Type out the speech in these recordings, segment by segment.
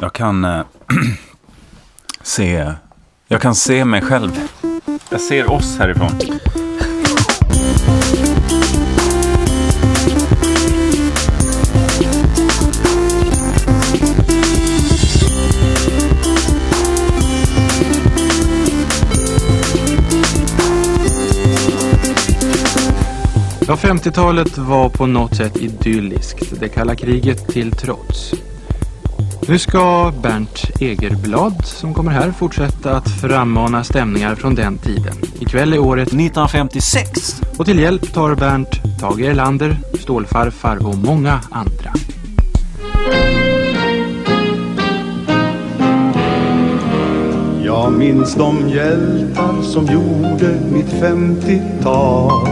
Jag kan eh, se... Jag kan se mig själv. Jag ser oss härifrån. Ja, 50-talet var på något sätt idylliskt, det kalla kriget till trots. Nu ska Bernt Egerblad, som kommer här, fortsätta att frammana stämningar från den tiden. Ikväll är året 1956. och till hjälp tar Bernt Tage Erlander, Stålfarfar och många andra. Jag minns de hjältar som gjorde mitt 50-tal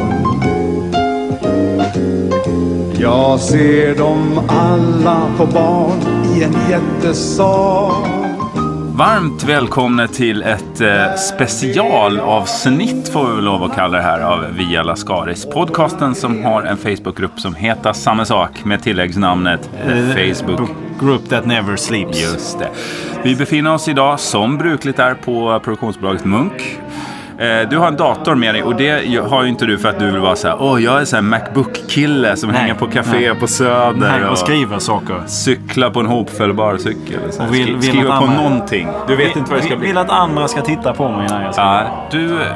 Jag ser dem alla på barn i en jättesal Varmt välkomna till ett eh, specialavsnitt får vi väl lov att kalla det här av Via Lascaris. Podcasten som har en Facebookgrupp som heter samma sak med tilläggsnamnet eh, Facebook. Group that never sleeps. Just det. Vi befinner oss idag som brukligt är på produktionsbolaget Munk. Eh, Du har en dator med dig och det har ju inte du för att du vill vara så här, åh jag är så här Macbook-kille som Nej, hänger på café nej. på Söder Nej, och skriver saker. cyklar på en hopfällbar cykel. Så här. Och vill- vill skriver på andra- någonting. Du vet inte vad det ska vill, bli. vill att andra ska titta på mig när jag skriver. Ja, du, eh,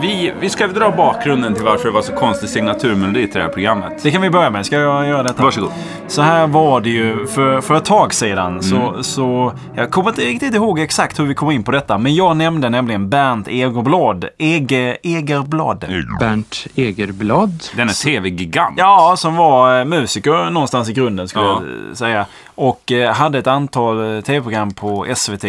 vi, vi ska dra bakgrunden till varför det var så konstig signaturmelodi till det här programmet. Det kan vi börja med. Ska jag göra detta? Varsågod. Så här var det ju för, för ett tag sedan. Mm. Så, så, jag kommer inte riktigt ihåg exakt hur vi kom in på detta. Men jag nämnde nämligen Bernt Egerblad. Ege, Egerblad. Bernt Egerblad. Den är tv-gigant. Ja, som var eh, musiker någonstans i grunden skulle Ja. jag säga. Och eh, hade ett antal eh, tv-program på SVT.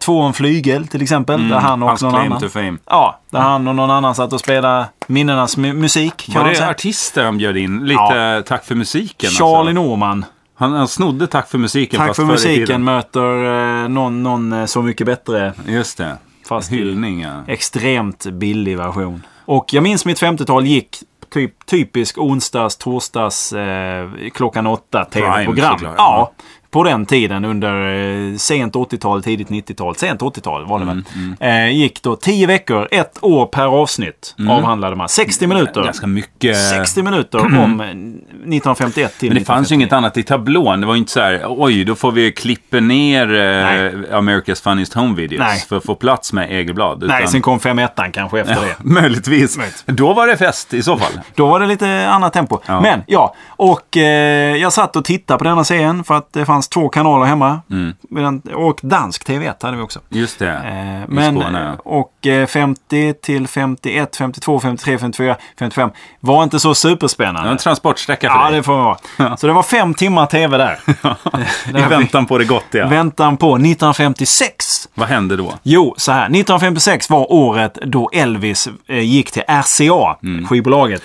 Två om flygel till exempel. där han och Hans någon claim annan. to fame. Ja, där han och någon annan satt och spelade minnenas mu- musik. Kan Var man det säga. artister han bjöd in? Lite Ja. tack för musiken? Charlie alltså. Norman. Han, han snodde tack för musiken Tack fast för musiken möter eh, någon, någon Så mycket bättre. Just det. Fast Hyllning, ja. Extremt billig version. Och jag minns mitt 50-tal gick typ, typisk onsdags, torsdags, eh, klockan åtta tv-program. såklart. Ja, på den tiden under eh, sent 80-tal, tidigt 90-tal. Sent 80-tal var det väl. Mm, Eh, gick då 10 veckor, ett år per avsnitt avhandlade man. 60 minuter. Ganska mycket. 60 minuter om eh, 1951 till Men det fanns ju 1951. inget annat i tablån. Det var ju inte så här, oj, då får vi klippa ner eh, America's Funniest Home Videos Nej. för att få plats med Egerblad. Nej, utan- sen kom 5 kanske efter det. Möjligtvis. Möjligt. Då var det fest i så fall. Då var det lite annat tempo. Ja. Men ja, och eh, jag satt och tittade på denna serien för att det fanns två kanaler hemma. Mm. Och dansk TV1 hade vi också. Just det. Eh, I men, Skåne. och eh, 50 till 51, 52, 53, 54, 55 var inte så Det var superspännande. en transportsträcka för Ja, dig. det får man vara. Så det var fem timmar TV där. I väntan på det gott, ja. Väntan på 1956. Vad hände då? Jo, så här. 1956 var året då Elvis eh, gick till RCA, Mm. skivbolaget.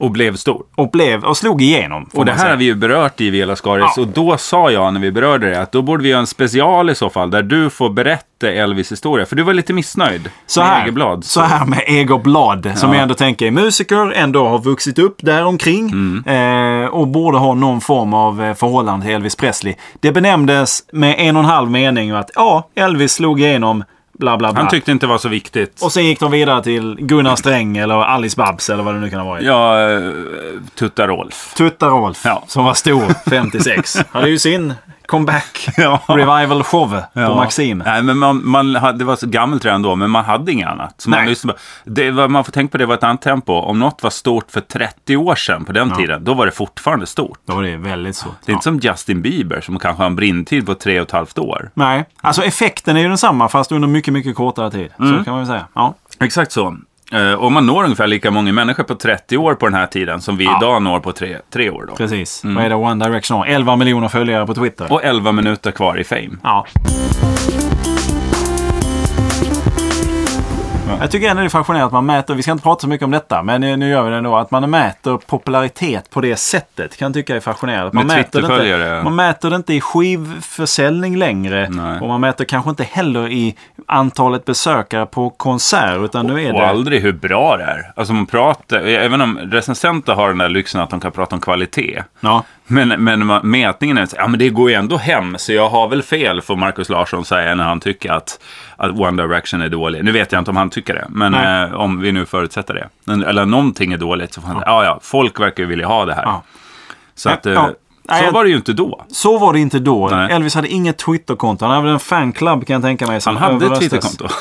Och blev stor. Och, blev, och slog igenom. Och det här säga. har vi ju berört i Vela Skaris. Ja. Och då sa jag när vi berörde det att då borde vi göra en special i så fall. Där du får berätta Elvis historia. För du var lite missnöjd Så med här, Egerblad. så här med Egerblad, som Ja. jag ändå tänker är musiker, ändå har vuxit upp där omkring Mm. eh, och borde ha någon form av eh, förhållande till Elvis Presley. Det benämndes med en och en halv mening att ja, Elvis slog igenom, bla bla bla. Han tyckte inte det var så viktigt. och sen gick de vidare till Gunnar Sträng eller Alice Babs eller vad det nu kan ha varit. Ja, eh, Tutta Rolf. Tutta Rolf, Ja. som var stor 56, hade ju sin comeback Ja. revival show på Ja. Maxim. Nej, men man, man, hade- det var så gammalt redan då, men man hade inget annat. Så man, lyssnade det var, man får tänka på det var ett annat tempo. Om något var stort för 30 år sedan på den tiden, då var det fortfarande stort. Då var det väldigt svårt. Det är inte som Justin Bieber som kanske har en brintid på tre och ett halvt år. Nej, alltså effekten är ju densamma fast under mycket, mycket kortare tid. Mm. Så kan man väl säga. Ja. Exakt så. Eh, Och man når ungefär lika många människor på 30 år på den här tiden som vi Ja. idag når på tre, tre år. Då. Precis. Vad är det One Direction har? 11 miljoner följare på Twitter. Mm. Och 11 minuter kvar i fame. Ja. Jag tycker ändå det är fascinerande att man mäter, vi ska inte prata så mycket om detta, men nu gör vi det ändå, att man mäter popularitet på det sättet kan jag tycka är fascinerande. Man, Med mäter det, inte, man mäter det inte i skivförsäljning längre Nej. och man mäter kanske inte heller i antalet besökare på konsert, utan nu är Och det... aldrig hur bra det är. Alltså man pratar, även om recensenter har den där lyxen att de kan prata om kvalitet. Ja. Men, men mätningen är så ja men det går ju ändå hem, så jag har väl fel, får Markus Larsson säga när han tycker att, att One Direction är dålig. Nu vet jag inte om han tycker det, men eh, om vi nu förutsätter det. Men, eller någonting är dåligt, så får han, ja. ja folk verkar ju vilja ha det här. Ja. Så att, eh, Ja. Nej, så var det ju inte då. Så var det inte då. Nej. Elvis hade inget Twitterkonto. Han hade en fanclub kan jag tänka mig. Han hade ett Twitterkonto.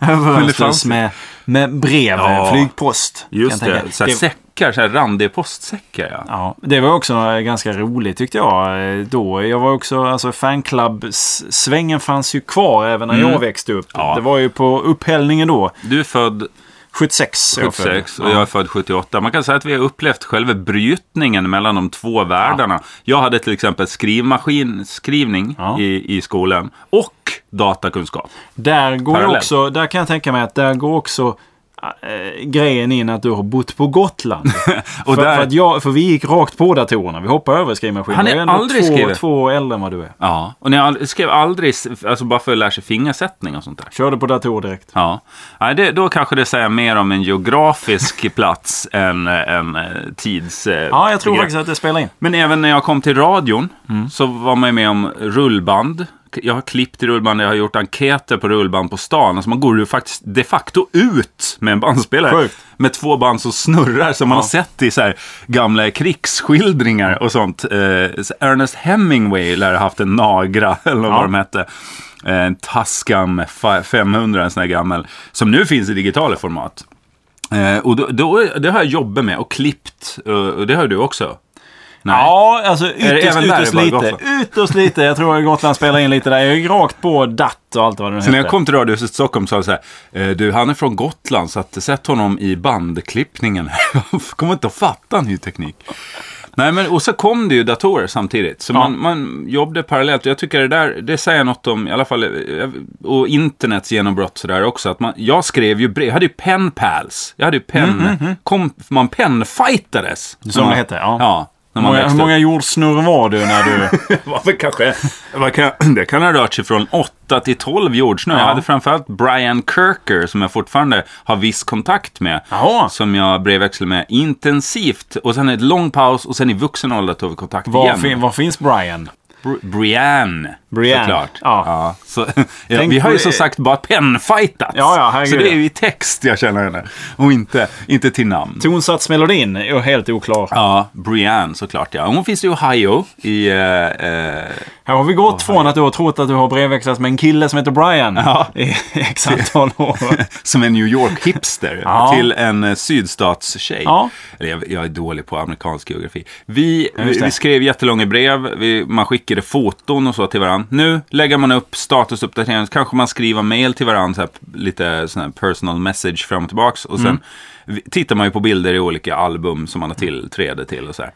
Ju. med, med brev, Ja. flygpost. Just det, så här säckar, så här randiga postsäckar ja. Ja, det var också eh, ganska roligt tyckte jag eh, då. Jag var också, alltså fanclub-svängen fanns ju kvar även när jag växte upp. Mm. Ja. Det var ju på upphällningen då. Du är född 76. är jag född. 76 och Ja. jag är född 78. Man kan säga att vi har upplevt själva brytningen mellan de två världarna. Jag hade till exempel skrivmaskinskrivning Ja. i, i skolan och datakunskap. Där går Parallellt. också, där kan jag tänka mig att där går också äh, grejen in att du har bott på Gotland. Och för, där- för, att jag, för vi gick rakt på datorerna. Vi hoppade över skrivmaskinen. Han är ändå aldrig två, skrivit. två år äldre än vad du är. Ja, och ni skrev aldrig, alltså bara för att lära sig fingersättning och sånt där. Körde på dator direkt. Ja, Nej, det, då kanske det säger mer om en geografisk plats än en eh, tids... eh, Ja, jag tror faktiskt att det spelar in. Men även när jag kom till radion Mm. så var man med om rullband. Jag har klippt i rullband, jag har gjort enkäter på rullband på stan. Alltså man går ju faktiskt de facto ut med en bandspelare. Sjukt. Med två band som snurrar som man har sett i så här gamla krigsskildringar och sånt. Eh, Ernest Hemingway lär ha haft en Nagra, eller vad Ja. de hette. Eh, En Tascam fa- 500, en sån här gammal. Som nu finns i digitala format. Eh, och då, då, det har jag jobbat med och klippt. eh, Och det har du också. Nej. Ja, alltså ytterst, ytterst är lite. Ytterst lite. Jag tror att Gotland spelar in lite där. Jag gick rakt på DAT och allt vad det nu Så när jag kom till Radiohuset Stockholm sa jag så här, "Eh, du han är från Gotland så att sätt honom i bandklippningen. Jag kommer inte att fatta ny teknik. Nej, men och så kom det ju datorer samtidigt. Så Ja. man, man jobbade parallellt. Jag tycker det där, det säger något om, i alla fall, eh, och internets genombrott sådär också. Att man, jag skrev ju brev, jag hade ju penpals. Jag hade ju pen, kom, man penfightades. Mm, Som man- det hette, ja. Ja. När man många, hur många jordsnurr var du när du... Det var väl kanske, det kan ha rört sig från 8 till 12 jordsnö. Ja. Jag hade framförallt Brian Kirker som jag fortfarande har viss kontakt med. Jaha. Som jag brevväxlar med intensivt. Och sen ett lång paus och sen i vuxen ålder tog vi kontakt Var, igen. fin, var finns Brian? Br- Brian. Brian, Såklart. ja. så, ja, vi har ju som sagt bara penfightats. Ja, ja, så det är ja. ju i text jag känner henne. Och inte, inte till namn. Tonsatsmelodin är helt oklar. Ja, Brian såklart ja. Hon finns i Ohio i... eh, eh, Här har vi gått från att du har trott att du har brevväxlat med en kille som heter Brian Ja. i x antal år. som en New York-hipster Ja. till en eh, sydstatstjej. Ja. Eller jag, jag är dålig på amerikansk geografi. Vi, Ja, vi, vi skrev jättelånga brev, vi, man skickade foton och så till varandra. Nu lägger man upp statusuppdateringar, kanske man skriver mail till varandra, så här, lite sån personal message fram och tillbaks. Och sen Mm. tittar man ju på bilder i olika album som man har tillträde till och så här.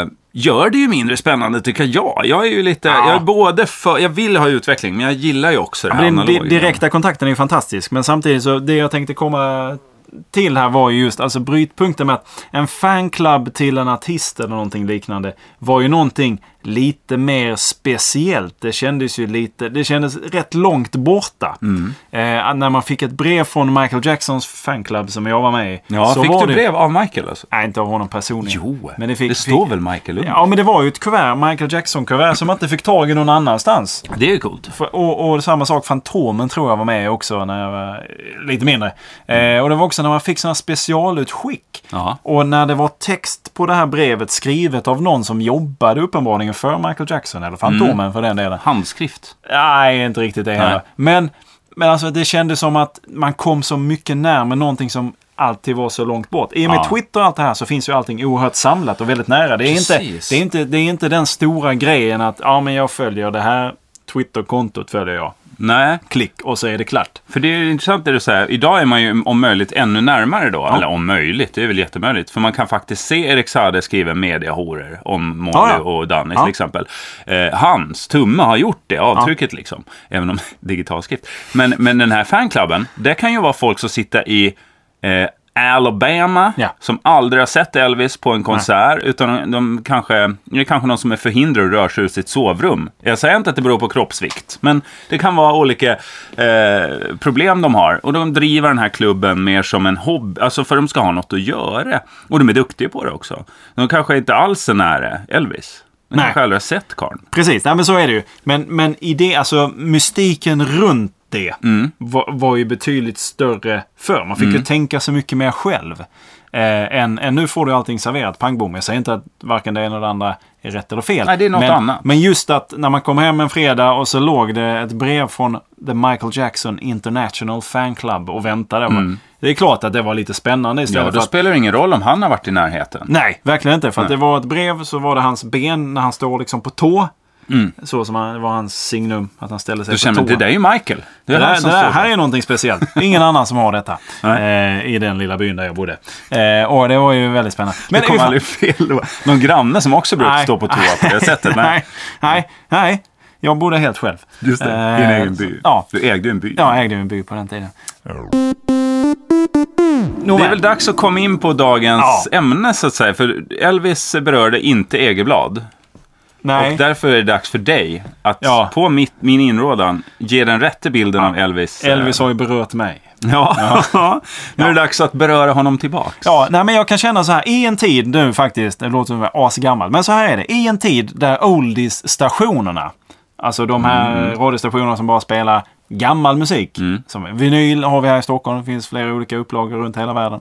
Eh, gör det ju mindre spännande tycker jag. Jag är ju lite, Ja. jag är både för, jag vill ha utveckling, men jag gillar ju också det här Men den analoga. direkta kontakten är ju fantastisk. Men samtidigt så det jag tänkte komma till här var ju just alltså brytpunkten med att en fanclub till en artist eller någonting liknande var ju någonting lite mer speciellt. Det kändes ju lite, det kändes rätt långt borta. Mm. Eh, när man fick ett brev från Michael Jacksons fanclub som jag var med i. Ja, fick du det, brev av Michael alltså? Nej, inte av honom personligen. Jo, men det, fick, det står fick, väl Michael under? Ja, men det var ju ett kuvert, Michael Jackson-kuvert, som man inte fick tag i någon annanstans. Det är ju coolt. För, och, och samma sak, Fantomen tror jag var med också när jag var eh, lite mindre. Eh, och det var också när man fick sådana specialutskick. Ja. Och när det var text på det här brevet skrivet av någon som jobbade uppenbarligen för Michael Jackson, eller Fantomen för den delen. Handskrift. Nej, inte riktigt det heller. Men, men alltså det kändes som att man kom så mycket närmare någonting som alltid var så långt bort. I och med Ja. Twitter och allt det här så finns ju allting oerhört samlat och väldigt nära. Det är, inte, det är, inte, det är inte den stora grejen att ja, men jag följer det här Twitter-kontot följer jag. Nej, Klick och så är det klart. för det är intressant det du säger. Idag är man ju om möjligt ännu närmare då. Eller om möjligt, det är väl jättemöjligt. För man kan faktiskt se Erik Saade skriva mediahoror om Molly Ja, ja. och Danny Ja. till exempel. Eh, hans tumme har gjort det, avtrycket liksom. Även om digital skrift. Men, men den här fanklubben, det kan ju vara folk som sitter i eh, Alabama Ja. som aldrig har sett Elvis på en konsert. Utan de, kanske, det är kanske någon som är förhindrad att röra sig ur sitt sovrum. Jag säger inte att det beror på kroppsvikt. Men det kan vara olika eh, problem de har. Och de driver den här klubben mer som en hobby. Alltså för de ska ha något att göra. Och de är duktiga på det också. De kanske inte alls är nära Elvis. De Nej. kanske aldrig har sett karln. Precis, nej, men så är det ju. Men, men i det, alltså mystiken runt det var, var ju betydligt större förr. Man fick ju tänka så mycket mer själv. Eh, än, än nu får du allting serverat, pang bom. Jag säger inte att varken det ena eller det andra är rätt eller fel. Nej, det är något men, annat. Men just att när man kom hem en fredag och så låg det ett brev från The Michael Jackson International Fan Club och väntade. Det är klart att det var lite spännande istället Ja, för då att spelar det ingen roll om han har varit i närheten. Nej, verkligen inte. För att det var ett brev så var det hans ben när han står liksom på tå. Så som han, var hans signum, att han ställde sig Du på känner, tå. det där är ju Michael. Det Det där, det där, här är någonting speciellt. Ingen annan som har detta. Eh, I den lilla byn där jag bodde. Eh, och det var ju väldigt spännande. Men det kom i aldrig fel då. Någon granne som också brukar stå på toa på det sättet. Nej. nej, nej. Jag bodde helt själv. Just det, Eh, din egen by. Ja, Du ägde en by. jag ägde en by på den tiden. Det är väl dags att komma in på dagens Ja. ämne så att säga. För Elvis berörde inte Egerblad. Nej. Och därför är det dags för dig att Ja. på mitt, min inrådan ge den rätta bilden av Elvis. eh, Elvis har ju berört mig. Ja, nu är det dags att beröra honom tillbaks. Ja, nej, men jag kan känna så här. I en tid nu faktiskt, det låter som asgammal, men så här är det. I en tid där oldies-stationerna, alltså de här Mm. radiostationerna som bara spelar gammal musik. Som vinyl har vi här i Stockholm, det finns flera olika upplagor runt hela världen.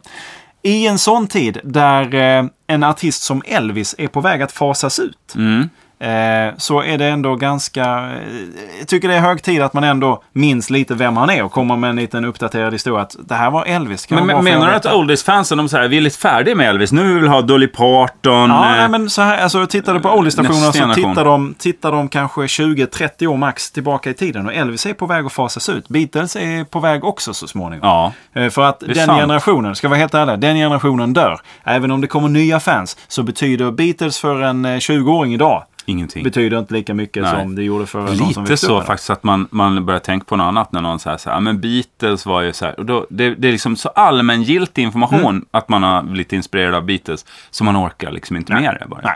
I en sån tid där eh, en artist som Elvis är på väg att fasas ut. Mm. Eh, så är det ändå ganska... Eh, jag tycker det är hög tid att man ändå minns lite vem han är och kommer med en liten uppdaterad historia. Att det här var Elvis. Kan Men, men menar du att? Oldies-fansen, de säger vi är lite färdiga med Elvis, nu vill vi ha Dolly Parton? Ja, eh, nej, men så här, alltså tittar du på Oldies-stationerna nästa så tittar de, tittar de kanske 20-30 år max tillbaka i tiden. Och Elvis är på väg att fasas ut. Beatles är på väg också så småningom. Ja. Eh, För att den sant. generationen, ska vara helt ärlig, den generationen dör. Även om det kommer nya fans så betyder Beatles för en eh, 20-åring idag Ingenting. betyder inte lika mycket Nej. som det gjorde för någon som Lite upp så det. faktiskt att man, man börjar tänka på något annat när någon säger så här, "Ja, men Beatles var ju så här, och då, det, det är liksom så allmängiltig information Mm. att man har blivit inspirerad av Beatles, så man orkar liksom inte med det bara. Nej.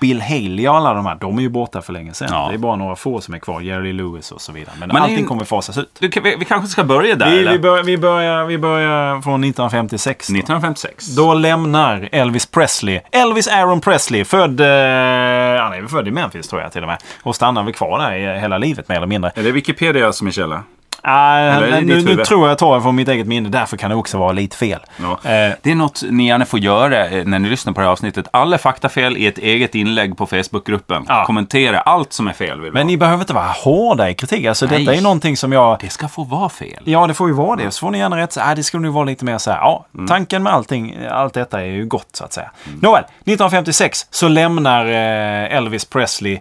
Bill Haley och alla de här, de är ju borta för länge sedan. Ja. Det är bara några få som är kvar. Jerry Lewis och så vidare. Men, Men allting in- kommer fasas ut. Du, vi, vi kanske ska börja där, Vi, vi, bör, vi, börjar, vi börjar från 1956. då. 1956. Då lämnar Elvis Presley, Elvis Aaron Presley, född, eh, han är väl född i Memphis tror jag till och med. Och stannar väl kvar där hela livet mer eller mindre. Är det Wikipedia som är källa? Ah, nu, nu tror jag jag tar det från mitt eget minne, därför kan det också vara lite fel. Ja. Eh, Det är något ni gärna får göra eh, när ni lyssnar på det här avsnittet. Alla faktafel i ett eget inlägg på Facebookgruppen. Ja. Kommentera allt som är fel. Men ha. ni behöver inte vara hårda i kritik. Alltså, Nej. detta är någonting som jag... Det ska få vara fel. Ja, det får ju vara det. Så får ni gärna rätt säga, ah, det skulle nog vara lite mer så här, ja, Mm. tanken med allting, allt detta är ju gott så att säga. Nåväl, 1956 så lämnar eh, Elvis Presley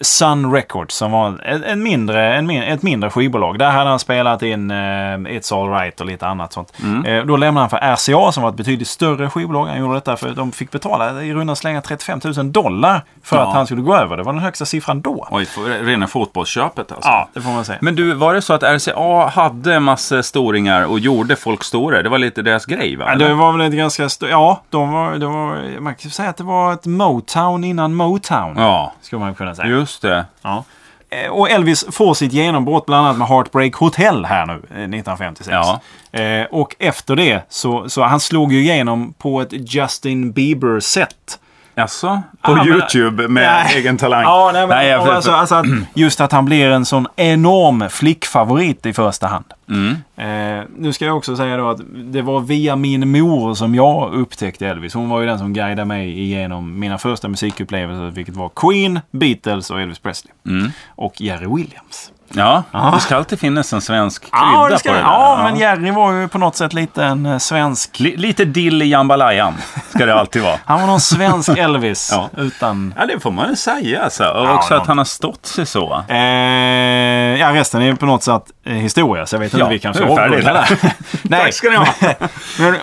Sun Records som var en, mindre, en, ett mindre skivbolag. Där hade han spelat in eh, It's Alright och lite annat sånt. Mm. Eh, då lämnade han för RCA som var ett betydligt större skivbolag. Han gjorde detta för de fick betala i runda slängar 35 000 dollar för Ja. att han skulle gå över. Det var den högsta siffran då. Oj, för, rena fotbollsköpet alltså. Ja, det får man säga. Men du, var det så att RCA hade massa storingar och gjorde folk stora? Det var lite deras grej va? Ja, det var väl ett ganska stort... Ja, de var, det var, man kan säga att det var ett Motown innan Motown. Ja, Skulle man kunna säga. just det. Ja. Eh, Och Elvis får sitt genombrott bland annat med Heartbreak Hotel här nu, eh, 1956. Ja. Eh, och efter det så, så han slog ju igenom på ett Justin Bieber-sätt. Alltså, på men- YouTube med Nej. egen talang? Ja, nej, men, jag- och alltså, alltså att just att han blir en sån enorm flickfavorit i första hand. Mm. Eh, nu ska jag också säga då att det var via min mor som jag upptäckte Elvis. Hon var ju den som guidade mig igenom mina första musikupplevelser, vilket var Queen, Beatles och Elvis Presley. Mm. Och Jerry Williams. Ja, det ska alltid finnas en svensk krydda Ja, det ska, på det där. ja, men Jerry var ju på något sätt lite en eh, svensk... Li- lite dill i jambalajan ska det alltid vara. Han var någon svensk Elvis Ja. utan... Ja, det får man ju säga. Alltså. Och Ja, också någon- att han har stått sig så. Eh, ja, resten är på något sätt eh, historia, så jag vet inte Ja, vi kanske avrundar där. Tack ska ni ha.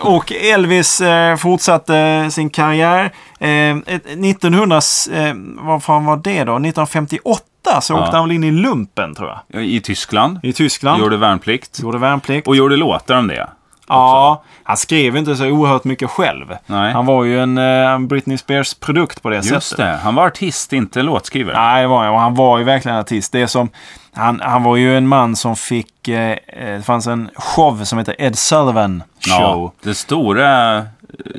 Och Elvis eh, fortsatte sin karriär. Eh, ett- 1900, eh, vad fan var det då? 1958 så Ja. åkte han väl in i lumpen tror jag. I Tyskland. I Tyskland. Gjorde värnplikt. Gjorde värnplikt. Och gjorde låtar om det. Ja, han skrev inte så oerhört mycket själv. Nej. Han var ju en eh, Britney Spears-produkt på det Just sättet. det, han var artist, inte låtskrivare. Nej, det var han. Och han var ju verkligen artist. Det är som, han, han var ju en man som fick... Eh, eh, det fanns en show som heter Ed Sullivan Show. Ja, det stora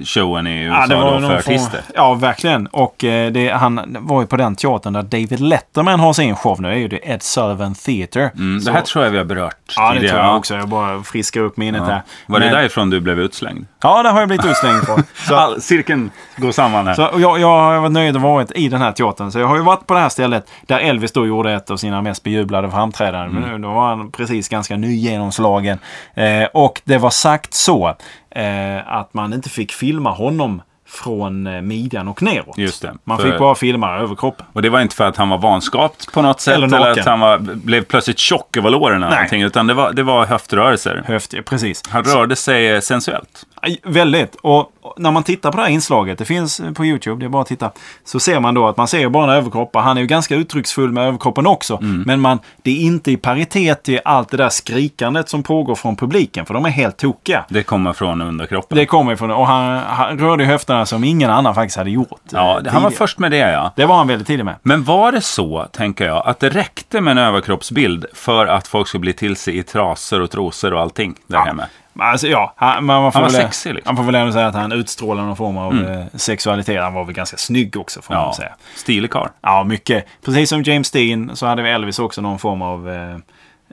showen i USA Ja, det var då för någon form, artister. ja, verkligen. Och eh, det, han var ju på den teatern där David Letterman har sin show nu. Det är ju det Ed Sullivan Theatre. Mm, det här tror jag vi har berört Ja, det tror jag också. Jag bara friskar upp minnet Ja. här. Var det Men- därifrån du blev utslängd? Ja, det har jag blivit utslängd på. Så, All, cirkeln går samman här. så jag, jag har varit nöjd att varit i den här teatern. Så jag har ju varit på det här stället där Elvis då gjorde ett av sina mest bejublade framträdanden. Mm. Men nu, då var han precis ganska nygenomslagen. Eh, och det var sagt så eh, att man inte fick filma honom från eh, midjan och neråt. Just det. Man För- fick bara filma överkroppen. Och det var inte för att han var vanskapt på något sätt Eller eller, att han var, blev plötsligt tjock över låren eller Nej. någonting. Utan det var, det var höftrörelser. Höft, precis. Han rörde sig eh, sensuellt. Väldigt. Och när man tittar på det här inslaget, det finns på YouTube, det är bara att titta. Så ser man då att man ser bara en överkropp. Han är ju ganska uttrycksfull med överkroppen också. Men man, det är inte i paritet till allt det där skrikandet som pågår från publiken. För de är helt tokiga. Det kommer från underkroppen. Det kommer ifrån och han, han rörde höfterna som ingen annan faktiskt hade gjort. ja, eh, det, han var tidigare. först med det ja. Det var han väldigt tidig med. Men var det så, tänker jag, att det räckte med en överkroppsbild för att folk skulle bli till sig i trasor och trosor och allting där hemma? Alltså, ja, han, man får Han var väl, sexig, liksom. Man får väl ändå säga att han utstrålar någon form av eh, sexualitet. Han var väl ganska snygg också får man Ja, säga. stilig karl. Ja, mycket. Precis som James Dean så hade vi Elvis också någon form av eh,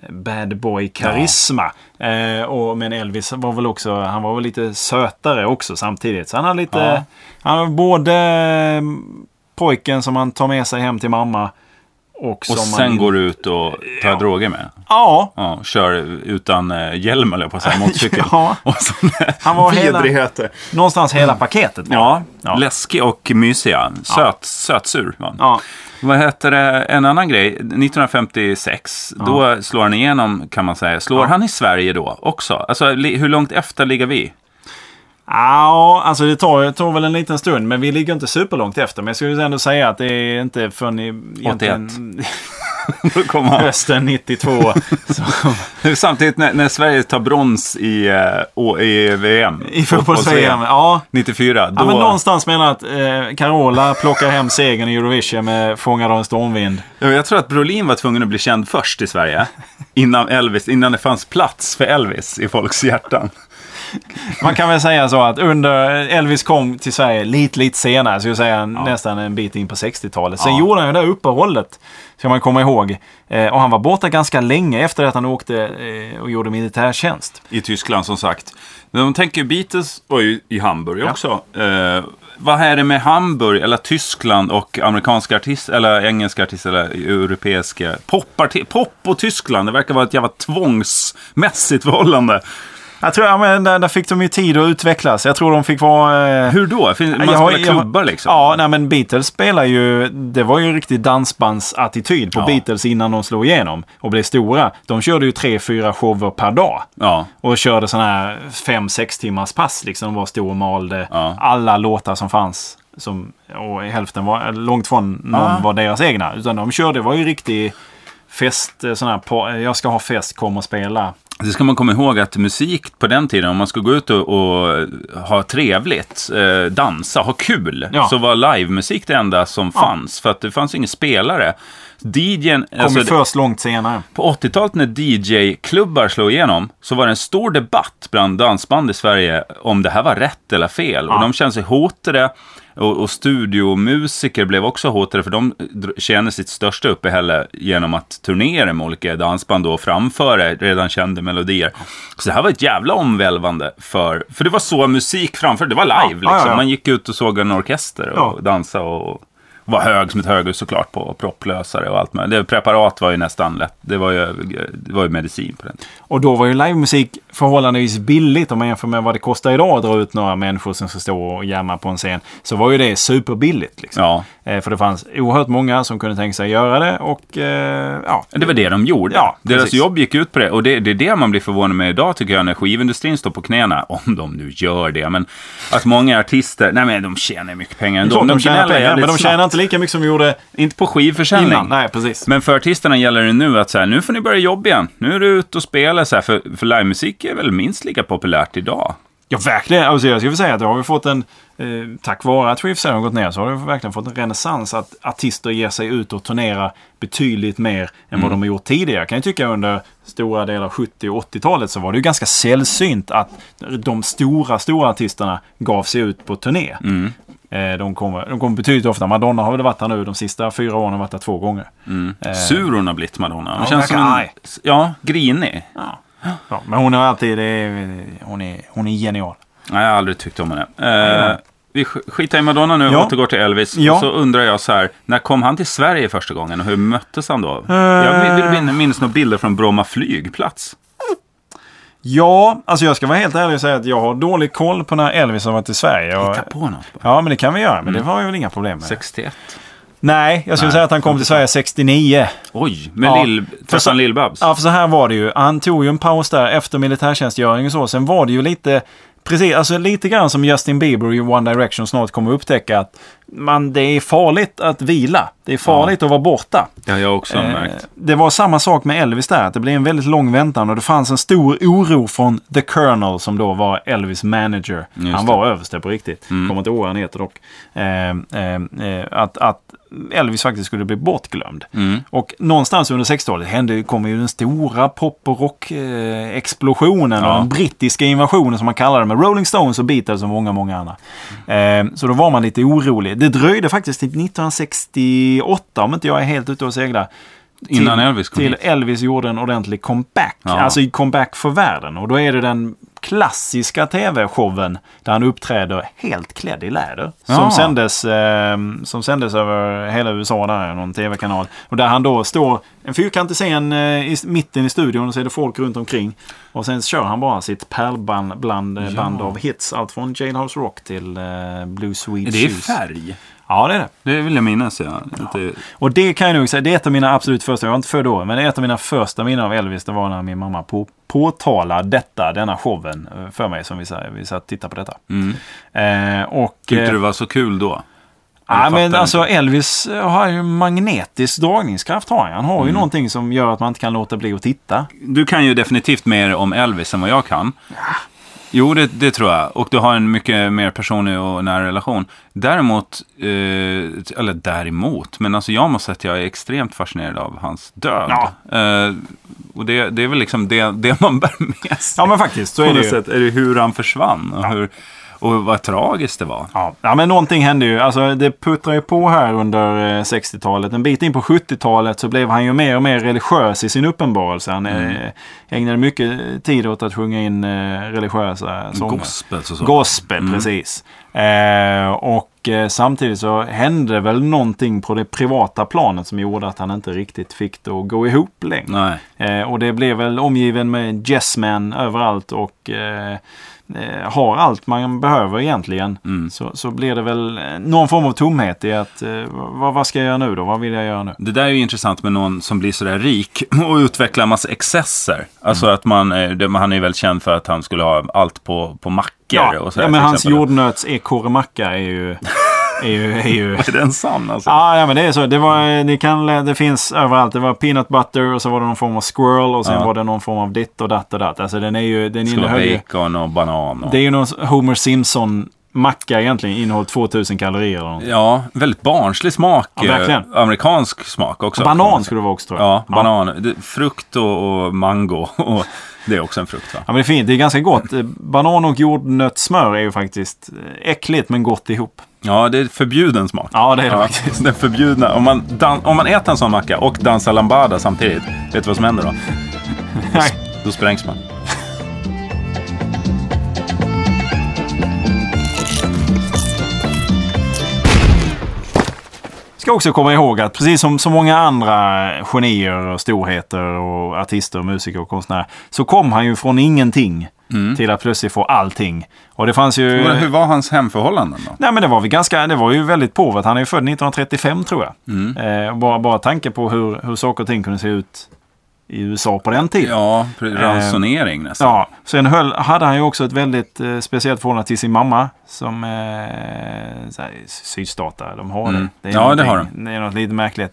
bad boy-karisma. Eh, och, men Elvis var väl också, han var väl lite sötare också samtidigt. Så han hade lite, Ja. han var både eh, pojken som man tar med sig hem till mamma och, Och sen man... går ut och tar Ja. droger med. Ja, Ja, kör utan eh, hjälm eller på att säga, motorcykel. Ja. Och sådana Han var hela- vidrigheter. någonstans hela paketet. var Ja, ja. läskig och mysiga. Söt, Sötsur var. Ja. Vad heter det? En annan grej. 1956, då slår han igenom kan man säga. Slår han i Sverige då också? Alltså hur långt efter ligger vi? Ja, alltså det tar, tar väl en liten stund. Men vi ligger inte superlångt efter. Men jag skulle ändå säga att det är inte förrän i, egentligen Då kommer han. hösten 92. så, Samtidigt när, när Sverige tar brons i, eh, i VM. I fotbolls-VM. Ja. 94. Då, ja, men någonstans menar att eh, Carola plockar hem segern i Eurovision med Fångad av en stormvind. Ja, Jag tror att Brolin var tvungen att bli känd först i Sverige. Innan Elvis, innan det fanns plats för Elvis i folks hjärtan. Man kan väl säga så att under Elvis kom till Sverige lite, lite senare. Så jag säga nästan en bit in på 60-talet. Sen Ja. gjorde han ju det där uppehållet. Ska man komma ihåg. Eh, och han var borta ganska länge efter att han åkte eh, och gjorde militärtjänst. I Tyskland som sagt. Men de tänker Beatles var ju i Hamburg också. Eh, vad är det med Hamburg, eller Tyskland och amerikanska artister, eller engelska artister, eller europeiska poparti- Pop och Tyskland, det verkar vara ett jävla tvångsmässigt förhållande. Jag tror, ja, men där, där fick de ju tid att utvecklas. Jag tror de fick vara... Eh, Hur då? Fin- Man spelar klubbar liksom? Ja, nej men Beatles spelar ju... Det var ju en riktig dansbandsattityd på Ja. Beatles innan de slog igenom och blev stora. De körde ju tre, fyra shower per dag. Ja. Och körde sådana här fem, sex timmars pass. Liksom de var stor och malde Ja. alla låtar som fanns. Som, och hälften var långt från någon var deras egna. Utan de körde, det var ju riktig fest. eh, Sån här, jag ska ha fest, kom och spela. Det ska man komma ihåg att musik på den tiden, om man skulle gå ut och, och ha trevligt, eh, dansa, ha kul, Ja. så var livemusik det enda som fanns. För att det fanns ingen spelare. DJn, Kom alltså, först långt senare. på 80-talet när DJ-klubbar slog igenom så var det en stor debatt bland dansband i Sverige om det här var rätt eller fel. Ja. Och de kände sig hotade. Och, och studiomusiker blev också hotade för de tjänade sitt största uppehälle genom att turnera med olika dansband och framföra redan kända melodier. Så det här var ett jävla omvälvande för, för det var så musik framför, det var live Ja, ja, liksom. ja. Man gick ut och såg en orkester och Ja. dansade och var hög som ett höghus såklart på propplösare och allt. Det preparat var ju nästan lätt. Det var ju, det var ju medicin på den. Och då var ju livemusik förhållandevis billigt om man jämför med vad det kostar idag att dra ut några människor som ska stå och jamma på en scen. Så var ju det superbilligt. Liksom. Ja, Eh, för det fanns oerhört många som kunde tänka sig göra det och eh, ja. det var det de gjorde. Ja, Deras precis. jobb gick ut på det. Och det, det är det man blir förvånad med idag tycker jag när skivindustrin står på knäna. Om de nu gör det. Men att många artister, nej men de tjänar mycket pengar ändå. Klart de tjänar pengar, men de tjänar inte lika mycket som de gjorde Inte på skivförsäljning. innan. Nej, precis. Men för artisterna gäller det nu att så här, nu får ni börja jobba igen. Nu är det ut och spela så här, för, för livemusik musik är väl minst lika populärt idag. Ja, verkligen. Alltså, jag skulle säga att då har vi fått en, eh, tack vare att Swift har gått ner, så har vi verkligen fått en renässans att artister ger sig ut och turnerar betydligt mer än vad de har gjort tidigare. Jag kan ju tycka under stora delar av 70 och 80-talet så var det ju ganska sällsynt att de stora, stora artisterna gav sig ut på turné. Eh, de, kommer, de kommer betydligt ofta. Madonna har väl varit här nu de sista fyra åren, har varit här två gånger. Eh. Sur hon har blivit Madonna. Hon Ja, känns som en. Ja, grinig. Ja. Ja, men hon är alltid, hon, är, hon är genial. Nej, jag har aldrig tyckt om henne. Eh, vi sk- skitar i Madonna nu och Ja. återgår till Elvis. Ja. Och så undrar jag så här, när kom han till Sverige första gången och hur möttes han då? Jag vill min- minns några bilder från Bromma flygplats. Ja, alltså jag ska vara helt ärlig och säga att jag har dålig koll på när Elvis har varit i Sverige. Och, Hitta på något. bara. ja, men det kan vi göra. Men det har jag väl inga problem med. 61. Nej, jag skulle Nej, säga att han kom till Sverige 69. Oj, med Ja. Lill, han Lill-Babs? Ja, för så här var det ju. Han tog ju en paus där efter militärtjänstgöring och så. Sen var det ju lite, precis, alltså lite grann som Justin Bieber i One Direction snart kommer att upptäcka att man, det är farligt att vila. Det är farligt att vara borta. Det har jag också Eh, märkt. Det var samma sak med Elvis där. Att det blev en väldigt lång väntan och det fanns en stor oro från The Colonel som då var Elvis manager. Just han det. var överste på riktigt. Mm. Kommer inte ihåg vad han heter dock. Eh, eh, eh, att, att Elvis faktiskt skulle bli bortglömd. Mm. Och någonstans under 60-talet hände, kom ju den stora pop och rock-explosionen. Ja. och den brittiska invasionen som man kallar det med Rolling Stones och Beatles och många, många andra. Eh, så då var man lite orolig. Det dröjde faktiskt till 1968 om inte jag är helt ute och seglar. Innan till, Elvis kom Till hit. Elvis gjorde en ordentlig comeback. Ja. Alltså comeback för världen. Och då är det den klassiska tv-showen där han uppträder helt klädd i läder. Ja. Som, sändes, eh, som sändes över hela USA där, någon tv-kanal. Och där han då står, en fyrkantig scen eh, i mitten i studion och så är det folk runt omkring. Och sen kör han bara sitt pärlband bland, eh, Ja. band av hits. Allt från Jailhouse Rock till eh, Blue Sweet Är det Shoes. färg? Ja, det är det. Det vill jag minnas, ja. Att det- Och det kan jag nog säga, det är ett av mina absolut första, jag var inte född då, men det är ett av mina första minnen av Elvis. Det var när min mamma på, påtalade detta, denna showen eh, för mig som vi, vi satt och tittade på detta. Mm. Eh, och, Tyckte eh, det var så kul då? Ja, men alltså inte. Elvis har ju magnetisk dragningskraft. Har han. han har ju Mm. någonting som gör att man inte kan låta bli att titta. Du kan ju definitivt mer om Elvis än vad jag kan. Jo, det, det tror jag. Och du har en mycket mer personlig och nära relation. Däremot, eh, eller däremot, men alltså jag måste säga att jag är extremt fascinerad av hans död. Ja. Eh, och det, det är väl liksom det, det man bär med sig. Ja men faktiskt, så På är det något ju. sätt är det hur han försvann och, hur, och vad tragiskt det var. Ja. ja, men någonting hände ju. Alltså, det puttrar ju på här under eh, 60-talet. En bit in på 70-talet så blev han ju mer och mer religiös i sin uppenbarelse. Han Mm. eh, ägnade mycket tid åt att sjunga in eh, religiösa sånger. Gospels och så. Gospel, Mm. precis. Eh, och eh, samtidigt så hände väl någonting på det privata planet som gjorde att han inte riktigt fick det att gå ihop längre. Nej. Eh, och det blev väl omgiven med Jessman överallt och eh, har allt man behöver egentligen. Mm. Så, så blir det väl eh, någon form av tomhet i att eh, vad, vad ska jag göra nu då? Vad vill jag göra nu? Det där är ju intressant med någon som blir sådär rik och utvecklar massa excesser. Alltså Mm. att man, eh, det, han är väl känd för att han skulle ha allt på, på mackor Ja, och sådär. ja men hans exempel. jordnöts ekorremacka är ju... är ju, är ju Är den sann alltså? Ja, ja, men det är så. Det, var, det, kan, det finns överallt. Det var peanut butter och så var det någon form av squirrel och sen Ja. var det någon form av ditt och datt och datt. Alltså den är ju... Den innehöll ju... bacon och banan. Och... Det är ju någon Homer Simpson macka egentligen. Innehåller 2000 kalorier eller något. Ja, väldigt barnslig smak. Ja, eh, Amerikansk smak också. Banan skulle det vara också tror jag. Ja, banan. Det, frukt och, och mango. Och det är också en frukt va? Ja, men det är fint. Det är ganska gott. Eh, Banan och jordnötssmör är ju faktiskt eh, äckligt men gott ihop. Ja, det är förbjuden smak. Ja, det är det faktiskt. Den förbjudna. Om man, om man äter en sån macka och dansar lambada samtidigt, vet du vad som händer då? Nej. Då sprängs man. Ska också komma ihåg att precis som så många andra genier och storheter och artister, och musiker och konstnärer så kom han ju från ingenting till att plötsligt få allting. Och det fanns ju... Hur, hur var hans hemförhållanden då? Nej men det var, vi ganska, det var ju väldigt påvat. Han är ju född 1935 tror jag. Eh, bara, bara tanke på hur, hur saker och ting kunde se ut i USA på den tiden. Ja, pre- ransonering nästan. Ja, sen höll, hade han ju också ett väldigt eh, speciellt förhållande till sin mamma. Som eh, sydstater, de har Mm. det. är Ja, det har Det är något lite märkligt.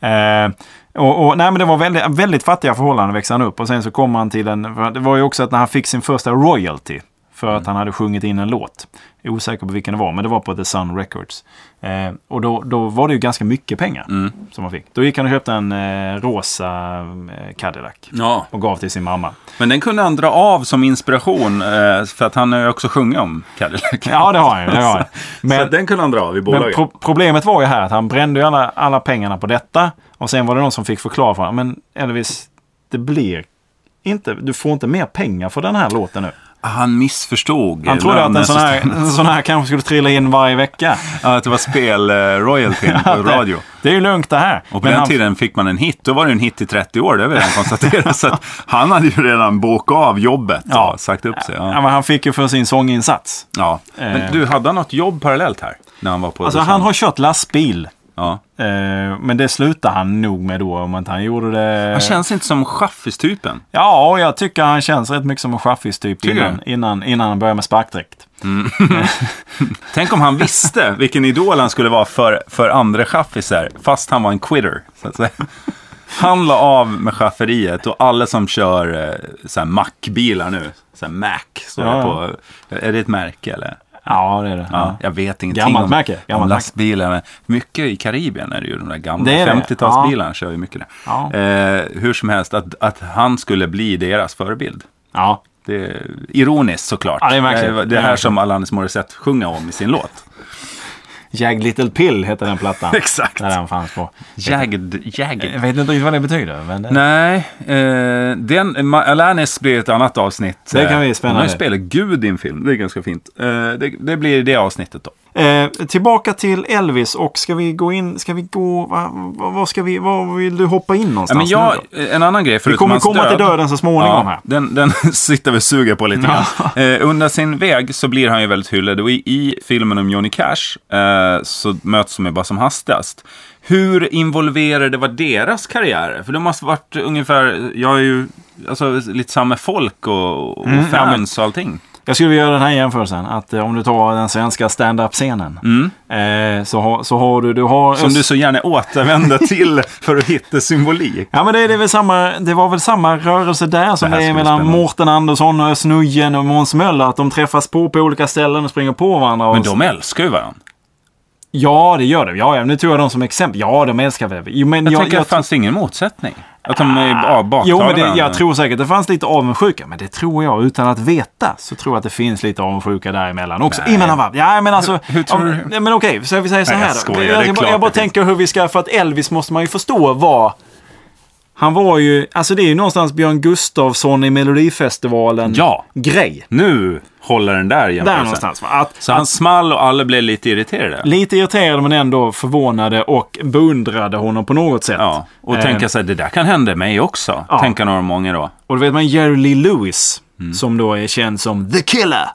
Eh, Och, och, nej, men det var väldigt, väldigt fattiga förhållanden växte han upp. Och sen så kom han till en... Det var ju också att när han fick sin första royalty. För att han hade sjungit in en låt. Är osäker på vilken det var, men det var på The Sun Records. Eh, och då, då var det ju ganska mycket pengar som han fick. Då gick han och köpte en eh, rosa eh, Cadillac. Ja, Och gav till sin mamma. men den kunde han dra av som inspiration. Eh, för att han har ju också sjungit om Cadillac. Ja, det har han ju. Det har han. Men, så den kunde han dra av i bolaget. pro problemet var ju här att han brände ju alla, alla pengarna på detta. Och sen var det någon som fick förklara för honom. Men Elvis, det blir inte, du får inte mer pengar för den här låten nu. Han missförstod. Han trodde att en sån, här, en sån här kanske skulle trilla in varje vecka. Ja, att det var spel-royaltyn på radio. Det är ju lugnt det här. Och på Men den han- tiden fick man en hit. Då var det en hit i 30 år, det har vi redan konstaterat. så att han hade ju redan bokat av jobbet Ja. och sagt upp sig. Ja, Ja. men han fick ju för sin sånginsats. Ja. Men Eh. du, hade han något jobb parallellt här? När han var på Alltså han har kört lastbil. Ja. Eh, men det slutade han nog med då. Om inte han gjorde det... Han känns inte som chaffistypen. Ja, jag tycker han känns rätt mycket som en chaffis typ Tycker innan, innan, innan han började med sparkdräkt. Tänk om han visste vilken idol han skulle vara för, för andra chaffisar, fast han var en quitter. Så att säga. Han la av med chafferiet och alla som kör eh, så här Mac-bilar nu, så här Mac, står det Ja, på. Är det ett märke eller? Ja, det är det. Ja, jag vet ingenting Gammalt om, märke, om gammalt märke. lastbilar. Men mycket i Karibien är det ju, de där gamla Det är det, 50-talsbilarna kör ju mycket där. Ja. Eh, hur som helst, att, att han skulle bli deras förebild. Ja. Det är ironiskt såklart. Ja, det är verkligen- det, är det det är här som Alanis Morissette sjunger om i sin låt. Jag Little Pill heter den plattan. Exakt. Där den fanns på. Jagged, jagged. Jag vet inte riktigt vad det betyder. Men det... Nej, eh, den, Alanis blir ett annat avsnitt. Det kan vi har ju spelat Gud i en film, det är ganska fint. Eh, det, det blir det avsnittet då. Eh, tillbaka till Elvis och ska vi gå in, ska vi gå, vad va, vad ska vi, var vill du hoppa in Ja, någonstans men jag, en annan grej, Vi förutom kommer hans komma död. till döden så småningom här. den, den sitter vi och suger på lite grann. Eh, under sin väg så blir han ju väldigt hyllad och i, i filmen om Johnny Cash eh, så möts de ju bara som hastigast. Hur involverade var deras karriärer? För det måste varit ungefär, jag är ju alltså, lite samma folk och, och Mm, fans och allting. Jag skulle vilja göra den här jämförelsen. Att eh, om du tar den svenska stand-up-scenen. Eh, så, har, så har du, du har... Mm. Som du så gärna återvänder till för att hitta symbolik. Ja men det, det, är väl samma, det var väl samma rörelse där som Det det är mellan. Mårten Andersson, och Snuggen och Måns Möller. Att de träffas på på olika ställen och springer på varandra. Men de älskar ju varandra. Ja, det gör det. Ja, ja, nu tog jag dem som exempel. Ja, de älskar väl. Men Jag, jag, tänker jag, att det fanns ingen motsättning. Att de är ja, Jo, men det, jag tror säkert det fanns lite avundsjuka. Men det tror jag utan att veta. Så tror jag att det finns lite avundsjuka däremellan också. Nej. Emellan varv. Ja, men alltså. hur tror om, du? Men okej, så vi säger så Nej, här jag då. skojar. Jag, jag, jag bara tänker hur vi ska... För att Elvis måste man ju förstå var... Han var ju... Alltså det är ju någonstans Björn Gustafsson i Melodifestivalen. Ja. Grej. Nu håller den där Där jämförelsen. någonstans. Va? Att, Så han small och alla blev lite irriterade. Lite irriterade men ändå förvånade och beundrade honom på något sätt. Ja, och Eh, tänka sig det där kan hända mig också. Ja. Tänka några många då. Och då vet man Jerry Lee Lewis. Mm. Som då är känd som The Killer.